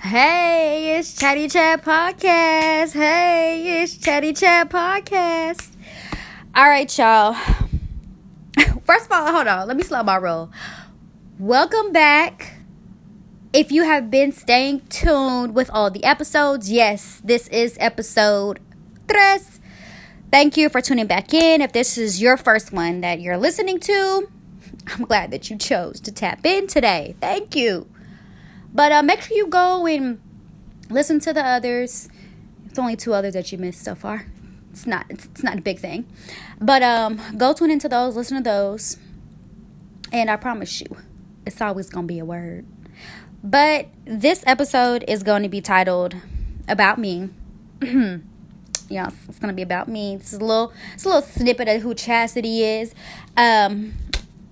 Hey, it's Chatty Chat Podcast. Hey, it's Chatty Chat Podcast. All right, y'all. First of all, hold on. Let me slow my roll. Welcome back. If you have been staying tuned with all the episodes, yes, this is episode tres. Thank you for tuning back in. If this is your first one that you're listening to, I'm glad that you chose to tap in today. Thank you. But uh, make sure you go and listen to the others. It's only two others that you missed so far. It's not it's, it's not a big thing. But um go tune into those, listen to those. And I promise you, it's always gonna be a word. But this episode is going to be titled About Me. yes, it's gonna be about me. It's a little it's a little snippet of who Chastity is. Um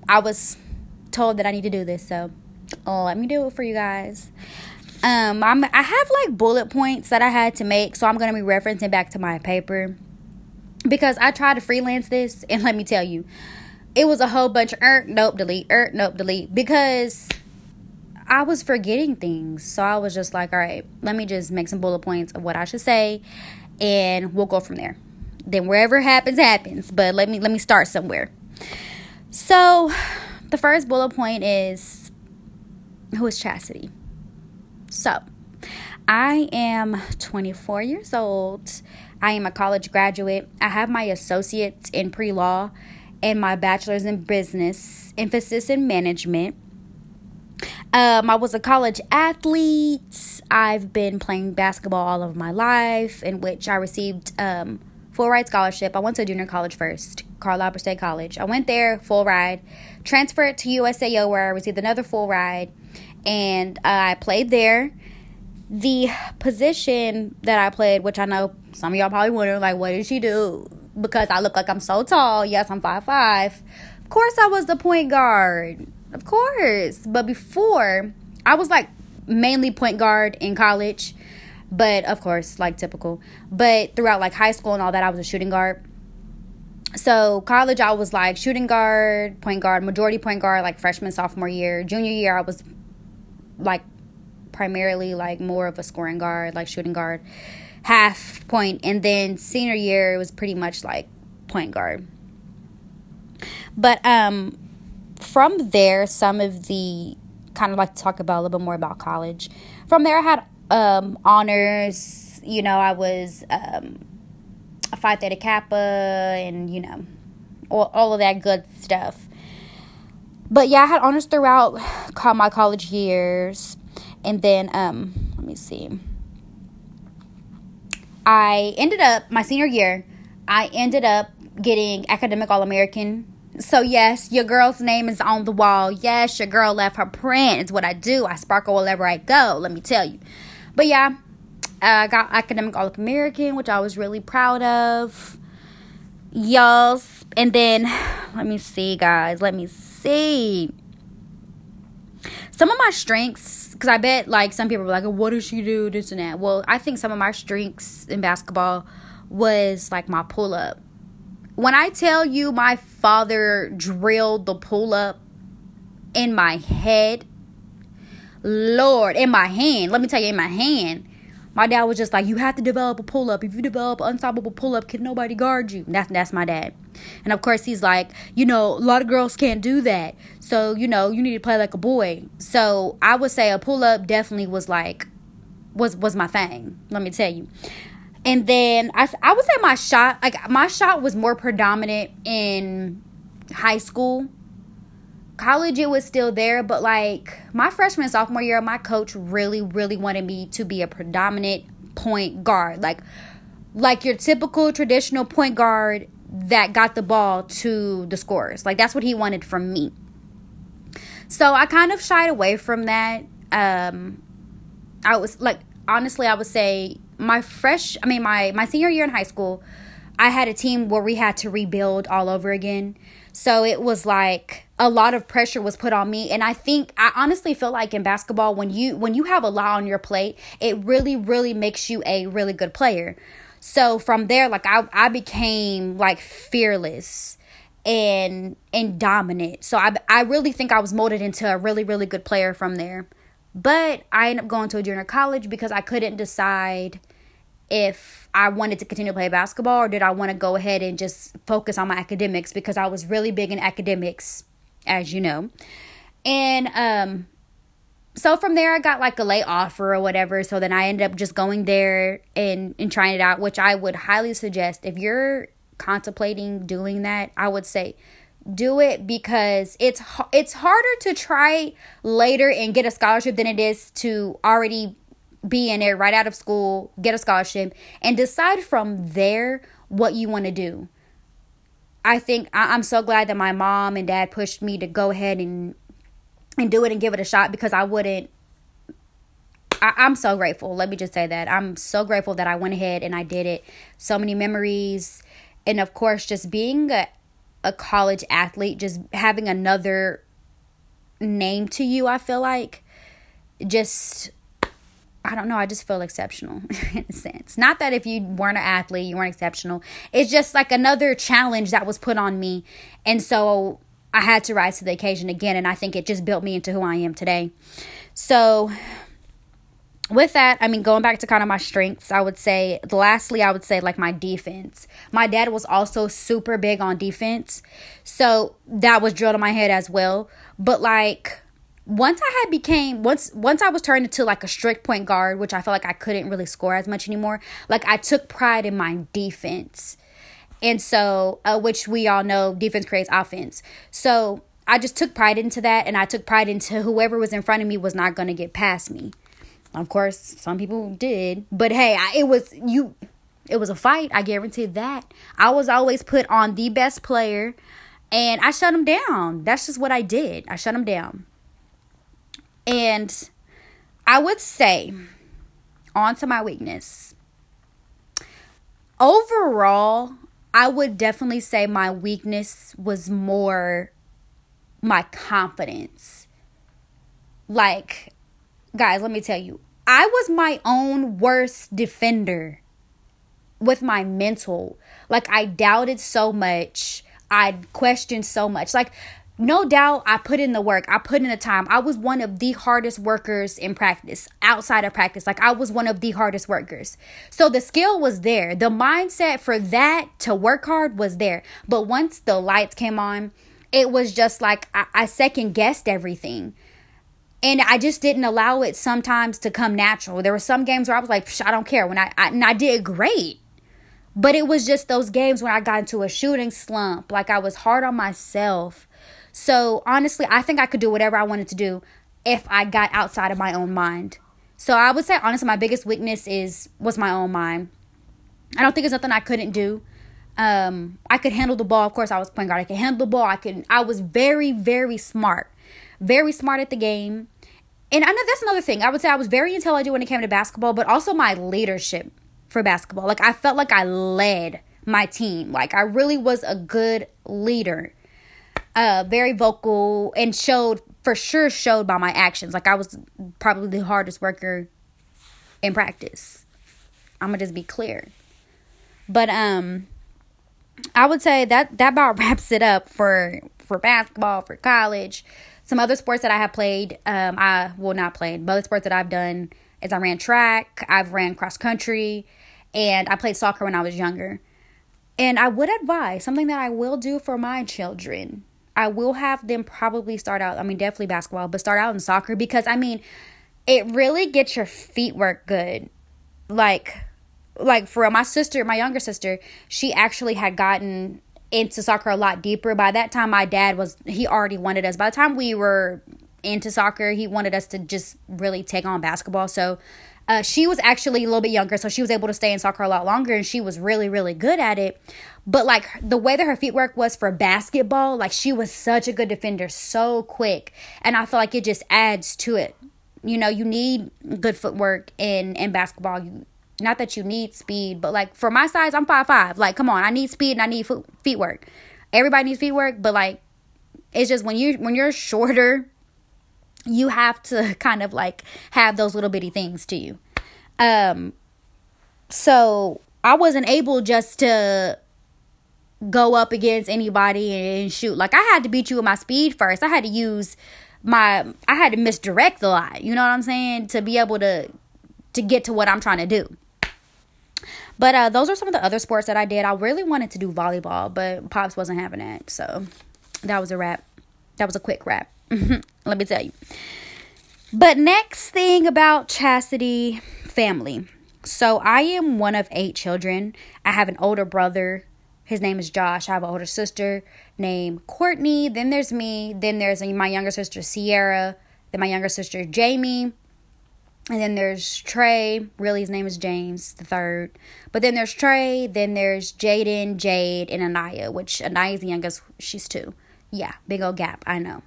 I was told that I need to do this, so let me do it for you guys. Um, I'm I have like bullet points that I had to make, so I'm gonna be referencing back to my paper because I tried to freelance this, and let me tell you, it was a whole bunch of er, nope, delete, er, nope, delete because I was forgetting things. So I was just like, all right, let me just make some bullet points of what I should say, and we'll go from there. Then wherever happens, happens. But let me let me start somewhere. So the first bullet point is who is Chastity. So, I am 24 years old. I am a college graduate. I have my associates in pre law and my bachelor's in business, emphasis in management. Um, I was a college athlete. I've been playing basketball all of my life, in which I received um, full ride scholarship. I went to junior college first, Carl Albert State College. I went there, full ride, transferred to USAO, where I received another full ride and I played there. The position that I played, which I know some of y'all probably wondering, like, what did she do? Because I look like I'm so tall. Yes, I'm five five. Of course, I was the point guard. Of course, but before I was like mainly point guard in college, but of course, like typical. But throughout like high school and all that, I was a shooting guard so college i was like shooting guard point guard majority point guard like freshman sophomore year junior year i was like primarily like more of a scoring guard, like shooting guard, half point, and then senior year it was pretty much like point guard. But um from there some of the kind of like to talk about a little bit more about college. From there I had um honors, you know, I was um a Phi Theta Kappa and you know all, all of that good stuff but yeah, I had honors throughout my college years, and then um, let me see. I ended up my senior year. I ended up getting academic All American. So yes, your girl's name is on the wall. Yes, your girl left her print. It's what I do. I sparkle wherever I go. Let me tell you. But yeah, I got academic All American, which I was really proud of. Y'all, and then let me see, guys. Let me see. Some of my strengths, because I bet like some people were like, what does she do? This and that. Well, I think some of my strengths in basketball was like my pull up. When I tell you my father drilled the pull up in my head, Lord, in my hand, let me tell you, in my hand, my dad was just like, you have to develop a pull up. If you develop an unstoppable pull up, can nobody guard you? That's that's my dad. And of course, he's like, you know, a lot of girls can't do that. So, you know, you need to play like a boy. So I would say a pull up definitely was like, was was my thing. Let me tell you. And then I, I would say my shot, like my shot was more predominant in high school. College, it was still there, but like my freshman sophomore year, my coach really, really wanted me to be a predominant point guard. Like, like your typical traditional point guard that got the ball to the scorers. Like that's what he wanted from me. So I kind of shied away from that. Um I was like honestly I would say my fresh I mean my my senior year in high school, I had a team where we had to rebuild all over again. So it was like a lot of pressure was put on me and I think I honestly feel like in basketball when you when you have a lot on your plate, it really really makes you a really good player. So from there, like I, I became like fearless and and dominant. So I I really think I was molded into a really really good player from there. But I ended up going to a junior college because I couldn't decide if I wanted to continue to play basketball or did I want to go ahead and just focus on my academics because I was really big in academics, as you know. And um so from there I got like a late offer or whatever. So then I ended up just going there and, and trying it out, which I would highly suggest if you're contemplating doing that, I would say do it because it's it's harder to try later and get a scholarship than it is to already be in there right out of school, get a scholarship, and decide from there what you want to do. I think I, am so glad that my mom and dad pushed me to go ahead and and do it and give it a shot because I wouldn't. I, I'm so grateful. Let me just say that I'm so grateful that I went ahead and I did it. So many memories, and of course, just being a a college athlete, just having another name to you. I feel like just I don't know, I just feel exceptional in a sense. Not that if you weren't an athlete, you weren't exceptional. It's just like another challenge that was put on me. And so I had to rise to the occasion again. And I think it just built me into who I am today. So, with that, I mean, going back to kind of my strengths, I would say, lastly, I would say like my defense. My dad was also super big on defense. So that was drilled in my head as well. But like, once I had became once once I was turned into like a strict point guard, which I felt like I couldn't really score as much anymore. Like I took pride in my defense, and so uh, which we all know defense creates offense. So I just took pride into that, and I took pride into whoever was in front of me was not going to get past me. Of course, some people did, but hey, I, it was you. It was a fight. I guarantee that. I was always put on the best player, and I shut him down. That's just what I did. I shut him down. And I would say, on to my weakness. Overall, I would definitely say my weakness was more my confidence. Like, guys, let me tell you, I was my own worst defender with my mental. Like, I doubted so much. I questioned so much. Like, no doubt I put in the work. I put in the time. I was one of the hardest workers in practice, outside of practice. Like I was one of the hardest workers. So the skill was there. The mindset for that to work hard was there. But once the lights came on, it was just like I, I second guessed everything. And I just didn't allow it sometimes to come natural. There were some games where I was like, I don't care. When I, I and I did great. But it was just those games when I got into a shooting slump. Like I was hard on myself so honestly, I think I could do whatever I wanted to do if I got outside of my own mind. So I would say honestly, my biggest weakness is was my own mind. I don't think it's nothing I couldn't do. Um, I could handle the ball. Of course, I was point guard. I could handle the ball. I could. I was very, very smart, very smart at the game. And I know that's another thing. I would say I was very intelligent when it came to basketball, but also my leadership for basketball. Like I felt like I led my team. Like I really was a good leader uh, very vocal and showed for sure showed by my actions. Like I was probably the hardest worker in practice. I'm gonna just be clear. But um I would say that that about wraps it up for for basketball, for college. Some other sports that I have played, um, I will not play. Both sports that I've done is I ran track, I've ran cross country, and I played soccer when I was younger. And I would advise something that I will do for my children I will have them probably start out, I mean, definitely basketball, but start out in soccer because I mean, it really gets your feet work good. Like, like for my sister, my younger sister, she actually had gotten into soccer a lot deeper. By that time, my dad was, he already wanted us. By the time we were into soccer, he wanted us to just really take on basketball. So, uh, she was actually a little bit younger, so she was able to stay in soccer a lot longer, and she was really, really good at it. But like the way that her feet work was for basketball, like she was such a good defender, so quick. And I feel like it just adds to it. You know, you need good footwork in in basketball. You, not that you need speed, but like for my size, I'm five five. Like, come on, I need speed and I need foot, feet work. Everybody needs feet work, but like, it's just when you when you're shorter, you have to kind of like have those little bitty things to you. Um, so I wasn't able just to go up against anybody and shoot. Like I had to beat you with my speed first. I had to use my I had to misdirect a lot. You know what I'm saying? To be able to to get to what I'm trying to do. But uh, those are some of the other sports that I did. I really wanted to do volleyball, but Pops wasn't having that. So that was a wrap. That was a quick wrap. Mm-hmm. Let me tell you. But next thing about Chastity family. So I am one of eight children. I have an older brother. His name is Josh. I have an older sister named Courtney. Then there's me. Then there's my younger sister Sierra. Then my younger sister Jamie. And then there's Trey. Really, his name is James the third. But then there's Trey. Then there's Jaden, Jade, and Anaya. Which Anaya's the youngest. She's two. Yeah, big old gap. I know.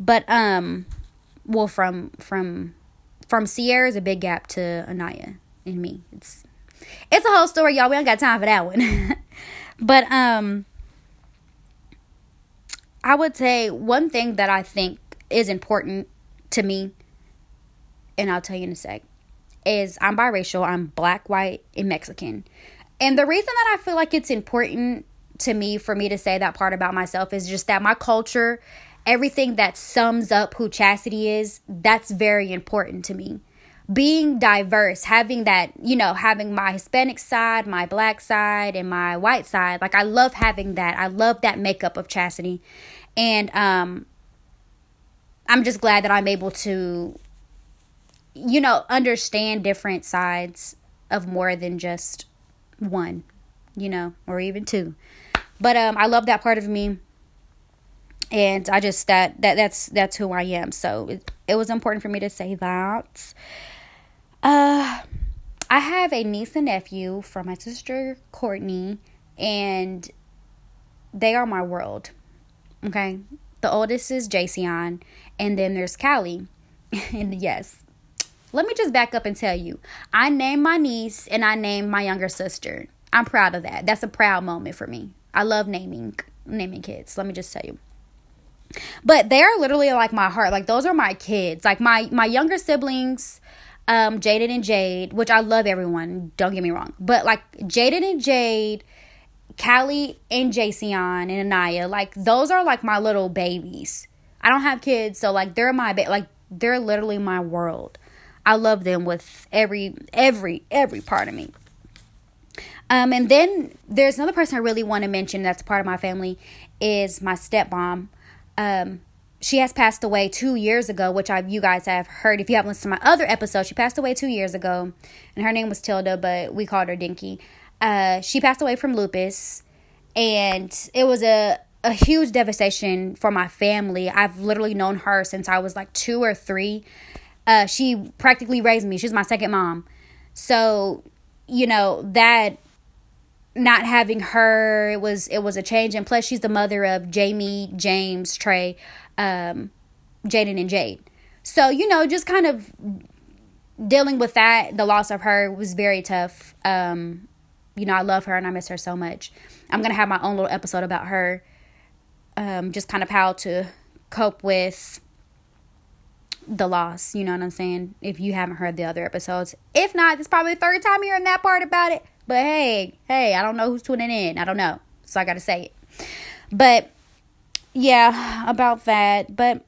But um, well, from from from Sierra is a big gap to Anaya and me. It's it's a whole story, y'all. We don't got time for that one. but um, I would say one thing that I think is important to me and I'll tell you in a sec, is I'm biracial. I'm black, white, and Mexican. And the reason that I feel like it's important to me for me to say that part about myself is just that my culture, everything that sums up who chastity is, that's very important to me. Being diverse, having that, you know, having my Hispanic side, my black side, and my white side, like I love having that. I love that makeup of chastity. And um I'm just glad that I'm able to you know, understand different sides of more than just one, you know, or even two. But um I love that part of me. And I just that that that's that's who I am. So it, it was important for me to say that. Uh I have a niece and nephew from my sister Courtney and they are my world. Okay? The oldest is Jason and then there's Callie. and yes, let me just back up and tell you I named my niece and I named my younger sister. I'm proud of that. That's a proud moment for me. I love naming naming kids. Let me just tell you. But they are literally like my heart. Like those are my kids. Like my my younger siblings, um, Jaden and Jade, which I love everyone. Don't get me wrong. But like Jaden and Jade, Callie and Jason and Anaya, like those are like my little babies. I don't have kids, so like they're my ba- like they're literally my world. I love them with every every every part of me. Um, and then there's another person I really want to mention that's part of my family is my stepmom. Um, she has passed away two years ago, which I you guys have heard. If you haven't listened to my other episode, she passed away two years ago, and her name was Tilda, but we called her Dinky. Uh, she passed away from lupus, and it was a a huge devastation for my family. I've literally known her since I was like two or three. Uh, she practically raised me. She's my second mom. So, you know, that not having her, it was it was a change. And plus she's the mother of Jamie, James, Trey, um, Jaden and Jade. So, you know, just kind of dealing with that, the loss of her was very tough. Um, you know, I love her and I miss her so much. I'm gonna have my own little episode about her. Um, just kind of how to cope with the loss. You know what I'm saying? If you haven't heard the other episodes, if not, it's probably the third time you're hearing that part about it. But hey, hey, I don't know who's tuning in. I don't know, so I gotta say it. But yeah, about that. But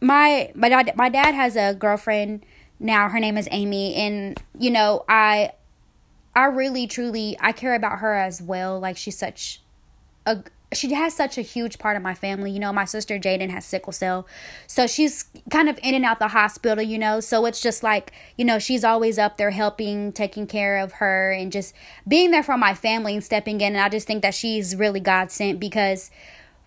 my my dad my dad has a girlfriend now. Her name is Amy, and you know I I really truly I care about her as well. Like she's such a she has such a huge part of my family. You know, my sister Jaden has sickle cell. So she's kind of in and out the hospital, you know. So it's just like, you know, she's always up there helping, taking care of her and just being there for my family and stepping in. And I just think that she's really God sent because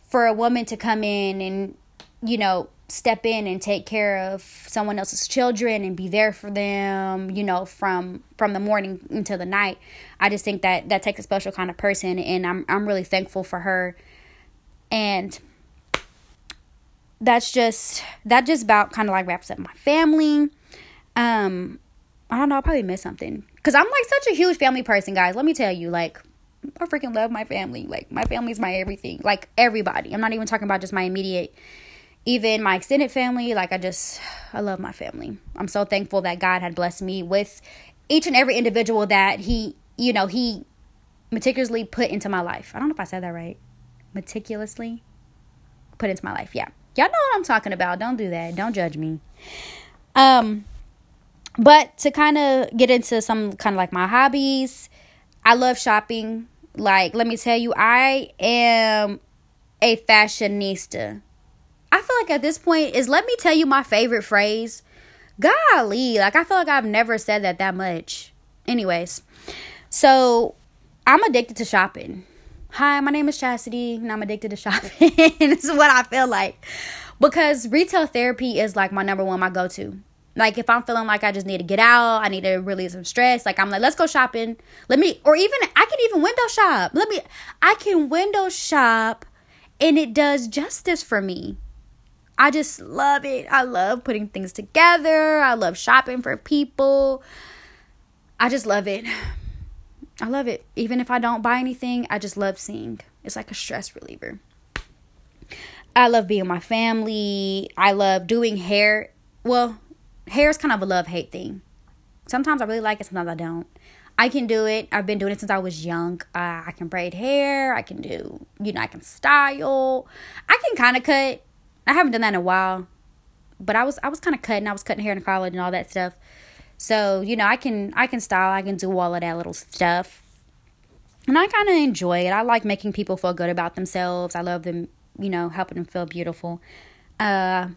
for a woman to come in and, you know, step in and take care of someone else's children and be there for them you know from from the morning until the night. I just think that that takes a special kind of person and i'm i'm really thankful for her. And that's just that just about kind of like wraps up my family. Um i don't know i probably missed something. Because i'm like such a huge family person guys. Let me tell you like i freaking love my family. Like my family's my everything. Like everybody. I'm not even talking about just my immediate even my extended family like i just i love my family i'm so thankful that god had blessed me with each and every individual that he you know he meticulously put into my life i don't know if i said that right meticulously put into my life yeah Y'all know what I'm talking about. Don't do that. Don't judge me. Um, but to kind of get into some kind of like my hobbies, I love shopping. Like, let me tell you, I am a fashionista. I feel like at this point is let me tell you my favorite phrase. Golly, like I feel like I've never said that that much. Anyways, so I'm addicted to shopping. Hi, my name is Chastity, and I'm addicted to shopping. this is what I feel like because retail therapy is like my number one, my go to. Like if I'm feeling like I just need to get out, I need to release some stress. Like I'm like, let's go shopping. Let me, or even I can even window shop. Let me, I can window shop, and it does justice for me. I just love it. I love putting things together. I love shopping for people. I just love it. I love it. Even if I don't buy anything, I just love seeing. It's like a stress reliever. I love being my family. I love doing hair. Well, hair is kind of a love hate thing. Sometimes I really like it, sometimes I don't. I can do it. I've been doing it since I was young. Uh, I can braid hair. I can do, you know, I can style. I can kind of cut. I haven't done that in a while, but I was I was kind of cutting. I was cutting hair in college and all that stuff. So you know, I can I can style. I can do all of that little stuff, and I kind of enjoy it. I like making people feel good about themselves. I love them, you know, helping them feel beautiful. Uh,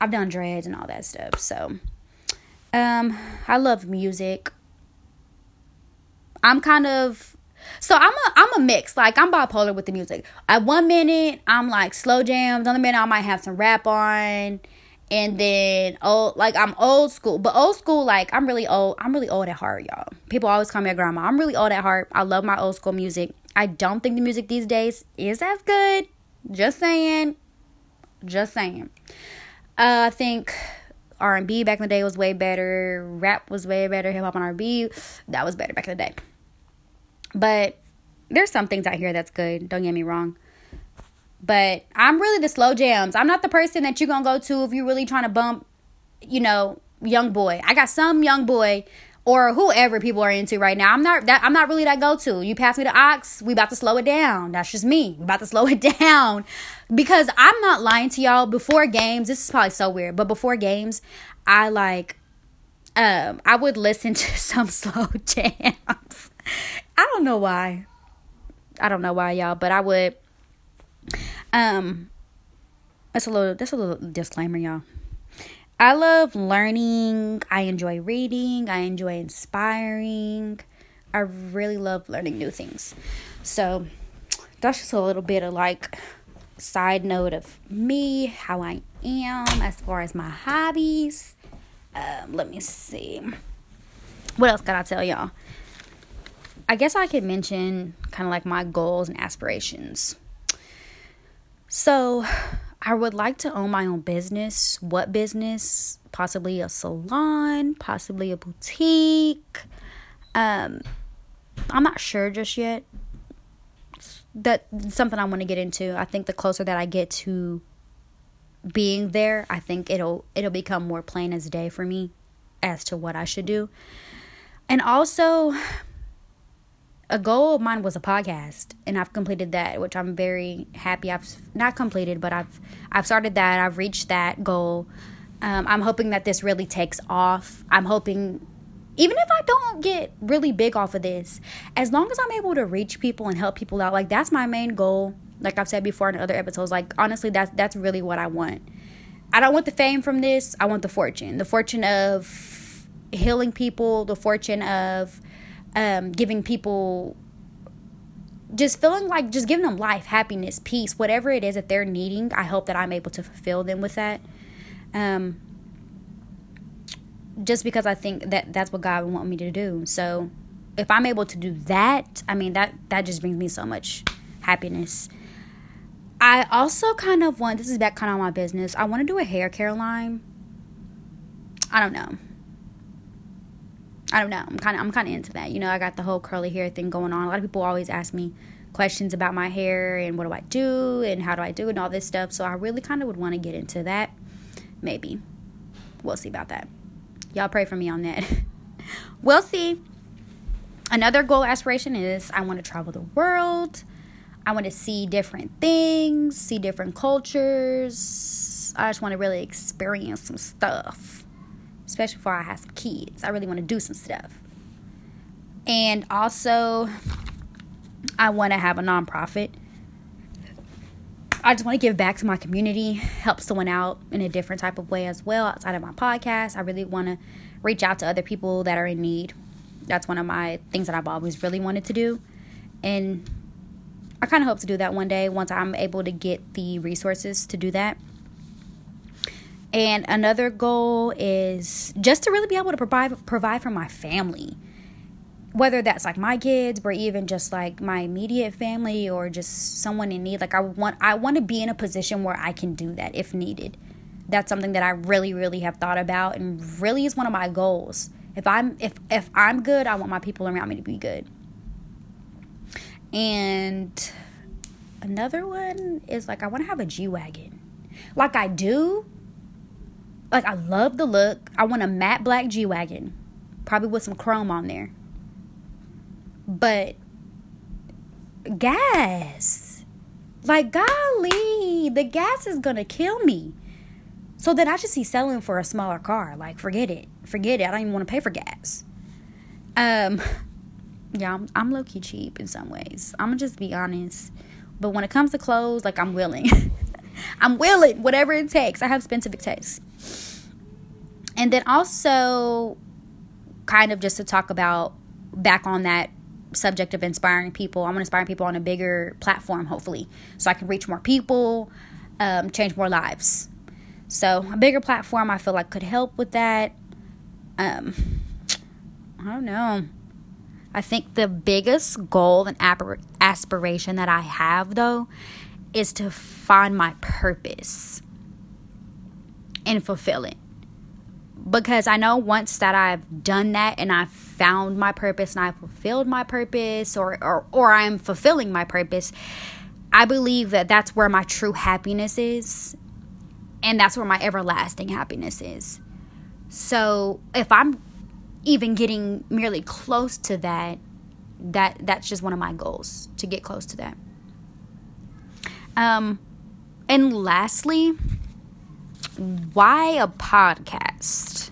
I've done dreads and all that stuff. So, um, I love music. I'm kind of so I'm a I'm a mix. Like I'm bipolar with the music. At one minute I'm like slow jams. Another minute I might have some rap on. And then old like I'm old school. But old school, like I'm really old. I'm really old at heart, y'all. People always call me a grandma. I'm really old at heart. I love my old school music. I don't think the music these days is as good. Just saying. Just saying. Uh, I think R and B back in the day was way better. Rap was way better. Hip hop and R and B that was better back in the day. But there's some things out here that's good. Don't get me wrong. But I'm really the slow jams. I'm not the person that you're gonna go to if you're really trying to bump, you know, YoungBoy. I got some YoungBoy or whoever people are into right now. I'm not that I'm not really that go to. You pass me the aux, we about to slow it down. That's just me. We about to slow it down. Because I'm not lying to y'all. Before games, this is probably so weird, but before games, I like um I would listen to some slow jams. I don't know why. I don't know why, y'all, but I would. Um, that's a little. That's a little disclaimer, y'all. I love learning. I enjoy reading. I enjoy inspiring. I really love learning new things. So that's just a little bit of like side note of me, how I am as far as my hobbies. Um, let me see. What else can I tell y'all? I guess I could mention kind of like my goals and aspirations. So, I would like to own my own business. What business? Possibly a salon, possibly a boutique. Um, I'm not sure just yet. That's something I want to get into. I think the closer that I get to being there, I think it'll it'll become more plain as day for me as to what I should do. And also, a goal of mine was a podcast and I've completed that which I'm very happy I've not completed but I've I've started that. I've reached that goal. Um, I'm hoping that this really takes off. I'm hoping even if I don't get really big off of this as long as I'm able to reach people and help people out like that's my main goal. Like I've said before in other episodes like honestly that's that's really what I want. I don't want the fame from this. I want the fortune. The fortune of healing people the fortune of um, giving people just feeling like just giving them life, happiness, peace, whatever it is that they're needing. I hope that I'm able to fulfill them with that. Um, just because I think that that's what God would want me to do. So if I'm able to do that, I mean that that just brings me so much happiness. I also kind of want this is back kind of my business. I want to do a hair care line. I don't know. I don't know. I'm kind of I'm kind of into that. You know, I got the whole curly hair thing going on. A lot of people always ask me questions about my hair and what do I do and how do I do it and all this stuff. So I really kind of would want to get into that. Maybe. We'll see about that. Y'all pray for me on that. we'll see. Another goal aspiration is I want to travel the world. I want to see different things, see different cultures. I just want to really experience some stuff, especially before I have some kids. I really want to do some stuff. And also, I want to have a nonprofit. I just want to give back to my community, help someone out in a different type of way as well outside of my podcast. I really want to reach out to other people that are in need. That's one of my things that I've always really wanted to do. And I kind of hope to do that one day once I'm able to get the resources to do that. And another goal is just to really be able to provide provide for my family. Whether that's like my kids or even just like my immediate family or just someone in need. Like I want I want to be in a position where I can do that if needed. That's something that I really really have thought about and really is one of my goals. If I'm if if I'm good, I want my people around me to be good. And another one is like I want to have a G Wagon. Like I do. Like I love the look. I want a matte black G Wagon. Probably with some chrome on there. But gas. Like golly, the gas is gonna kill me. So then I just see selling for a smaller car. Like forget it. Forget it. I don't even want to pay for gas. Um yeah, I'm, I'm low key cheap in some ways. I'm gonna just be honest. But when it comes to clothes, like I'm willing. I'm willing, whatever it takes. I have specific tastes. And then also, kind of just to talk about back on that subject of inspiring people. I'm inspiring people on a bigger platform, hopefully, so I can reach more people, um, change more lives. So a bigger platform, I feel like could help with that. Um, I don't know. I think the biggest goal and aspiration that I have, though, is to find my purpose and fulfill it. Because I know once that I've done that and I've found my purpose and I've fulfilled my purpose or, or, or I'm fulfilling my purpose, I believe that that's where my true happiness is. And that's where my everlasting happiness is. So if I'm even getting merely close to that that that's just one of my goals to get close to that um and lastly why a podcast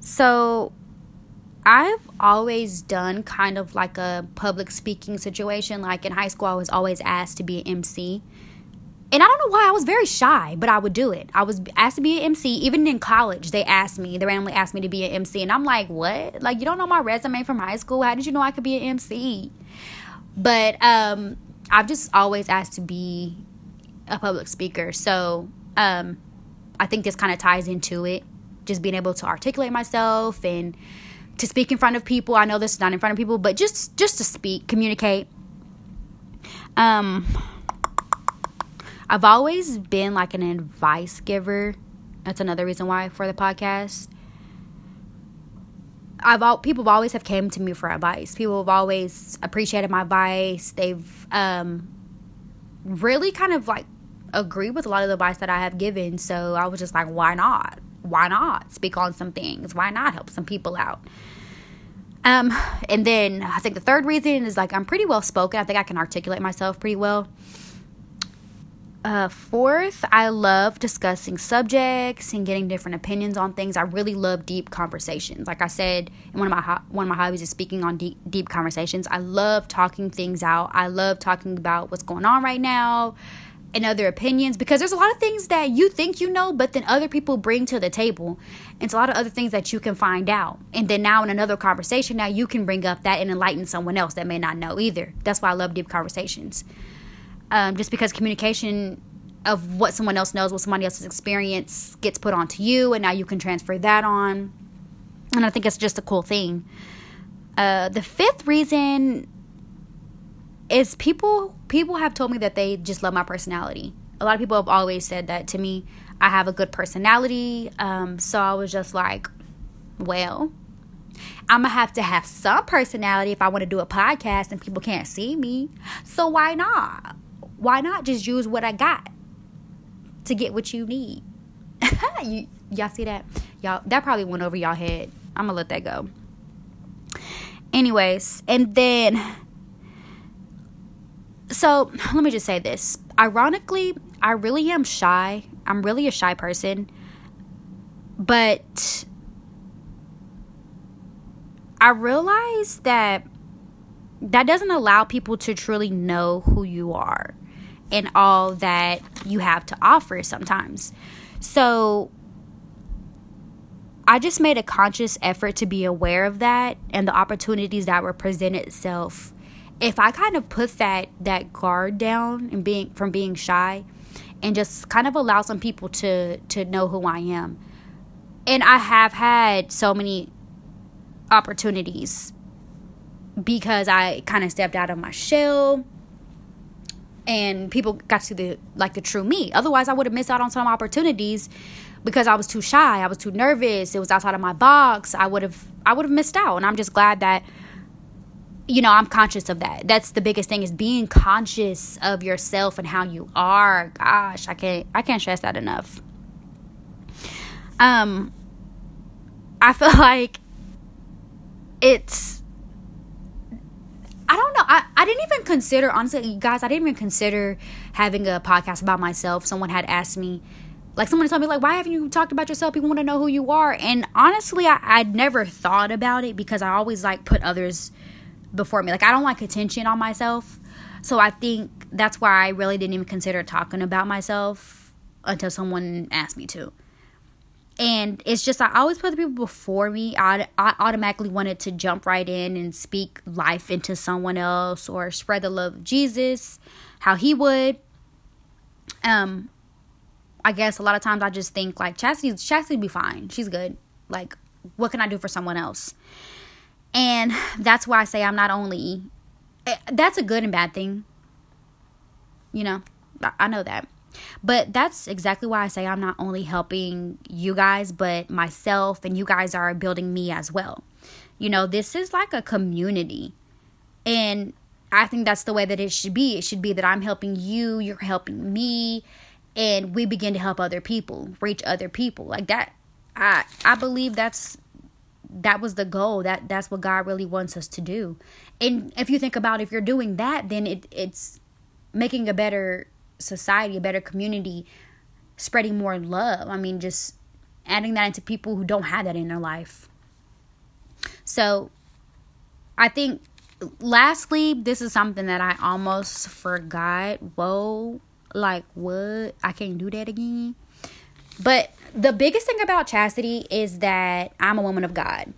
so I've always done kind of like a public speaking situation. Like in high school, I was always asked to be an MC and I don't know why I was very shy, but I would do it. I was asked to be an MC. Even in college, they asked me, they randomly asked me to be an MC. And I'm like, what? Like, you don't know my resume from high school? How did you know I could be an MC? But um, I've just always asked to be a public speaker. So um, I think this kind of ties into it. Just being able to articulate myself and to speak in front of people. I know this is not in front of people, but just just to speak, communicate. Um I've always been like an advice giver. That's another reason why for the podcast. I've all people have always have came to me for advice. People have always appreciated my advice. They've um, really kind of like agreed with a lot of the advice that I have given. So I was just like, why not? Why not speak on some things? Why not help some people out? Um, and then I think the third reason is like I'm pretty well spoken. I think I can articulate myself pretty well. Uh, fourth, I love discussing subjects and getting different opinions on things. I really love deep conversations. Like I said, one of my ho- one of my hobbies is speaking on deep deep conversations. I love talking things out. I love talking about what's going on right now and other opinions because there's a lot of things that you think you know, but then other people bring to the table. It's a lot of other things that you can find out. And then now in another conversation, now you can bring up that and enlighten someone else that may not know either. That's why I love deep conversations um, just because communication of what someone else knows, what somebody else's experience gets put onto you, and now you can transfer that on. And I think it's just a cool thing. Uh, the fifth reason is people people have told me that they just love my personality. A lot of people have always said that to me. I have a good personality, um, so I was just like, well, I'm gonna have to have some personality if I want to do a podcast and people can't see me. So why not? why not just use what I got to get what you need? you, y'all see that? Y'all that probably went over y'all head. I'm gonna let that go. Anyways, and then so let me just say this. Ironically, I really am shy. I'm really a shy person. But I realize that that doesn't allow people to truly know who you are and all that you have to offer sometimes. So I just made a conscious effort to be aware of that and the opportunities that were presented itself. If I kind of put that that guard down and being from being shy and just kind of allow some people to to know who I am. And I have had so many opportunities because I kind of stepped out of my shell and people got to the like the true me. Otherwise, I would have missed out on some opportunities because I was too shy. I was too nervous. It was outside of my box. I would have I would have missed out. And I'm just glad that you know, I'm conscious of that. That's the biggest thing is being conscious of yourself and how you are. Gosh, I can't I can't stress that enough. Um I feel like it's I don't know. I, I didn't even consider, honestly, guys, I didn't even consider having a podcast about myself. Someone had asked me, like, someone told me, like, why haven't you talked about yourself? People want to know who you are. And honestly, I, I'd never thought about it because I always, like, put others before me. Like, I don't like attention on myself. So I think that's why I really didn't even consider talking about myself until someone asked me to and it's just I always put the people before me. I, I automatically wanted to jump right in and speak life into someone else or spread the love of Jesus, how he would. Um, I guess a lot of times I just think like Chastity, Chastity be fine. She's good. Like, what can I do for someone else? And that's why I say I'm not only. Eh, that's a good and bad thing. You know, I know that but that's exactly why I say I'm not only helping you guys, but myself, and you guys are building me as well. You know, this is like a community. And I think that's the way that it should be. It should be that I'm helping you, you're helping me, and we begin to help other people, reach other people. Like that I I believe that's that was the goal. That that's what God really wants us to do. And if you think about if you're doing that, then it it's making a better society, a better community, spreading more love. I mean, just adding that into people who don't have that in their life. So, I think lastly, this is something that I almost forgot. Whoa, like what? I can't do that again. But the biggest thing about chastity is that I'm a woman of God.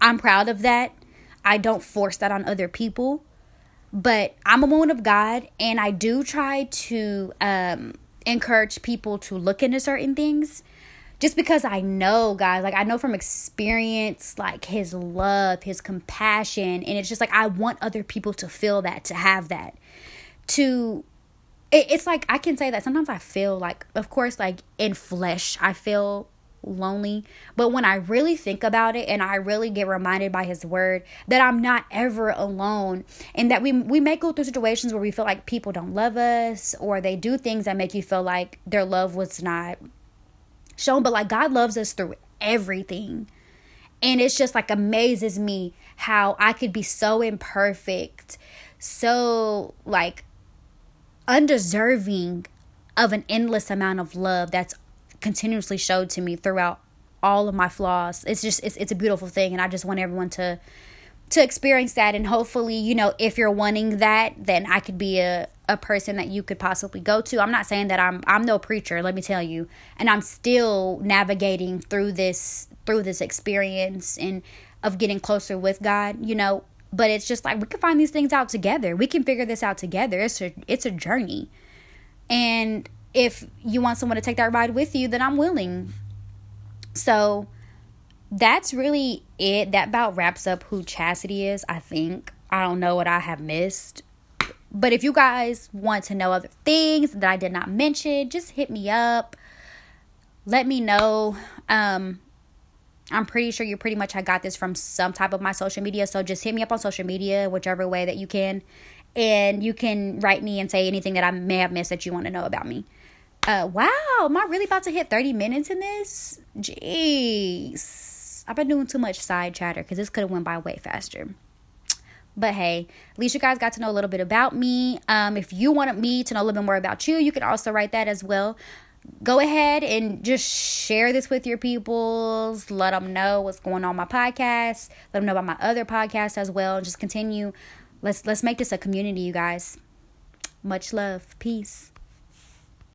I'm proud of that. I don't force that on other people. But I'm a woman of God, and I do try to um, encourage people to look into certain things just because I know, guys, like I know from experience, like his love, his compassion, and it's just like I want other people to feel that, to have that, to. It's like I can say that sometimes I feel like, of course, like in flesh, I feel lonely. But when I really think about it and I really get reminded by his word that I'm not ever alone and that we we may go through situations where we feel like people don't love us or they do things that make you feel like their love was not shown but like God loves us through everything. And it's just like amazes me how I could be so imperfect, so like undeserving of an endless amount of love that's continuously showed to me throughout all of my flaws. It's just it's it's a beautiful thing and I just want everyone to to experience that and hopefully, you know, if you're wanting that, then I could be a a person that you could possibly go to. I'm not saying that I'm I'm no preacher, let me tell you. And I'm still navigating through this through this experience and of getting closer with God, you know, but it's just like we can find these things out together. We can figure this out together. It's a it's a journey. And if you want someone to take that ride with you, then I'm willing. So that's really it. That about wraps up who Chastity is, I think. I don't know what I have missed. But if you guys want to know other things that I did not mention, just hit me up. Let me know. Um, I'm pretty sure you pretty much I got this from some type of my social media. So just hit me up on social media, whichever way that you can. And you can write me and say anything that I may have missed that you want to know about me. Uh, wow, am I really about to hit 30 minutes in this? Jeez. I've been doing too much side chatter because this could have went by way faster. But hey, at least you guys got to know a little bit about me. Um, if you wanted me to know a little bit more about you, you can also write that as well. Go ahead and just share this with your peoples. Let them know what's going on my podcast. Let them know about my other podcast as well. Just continue. Let's let's make this a community, you guys. Much love. Peace.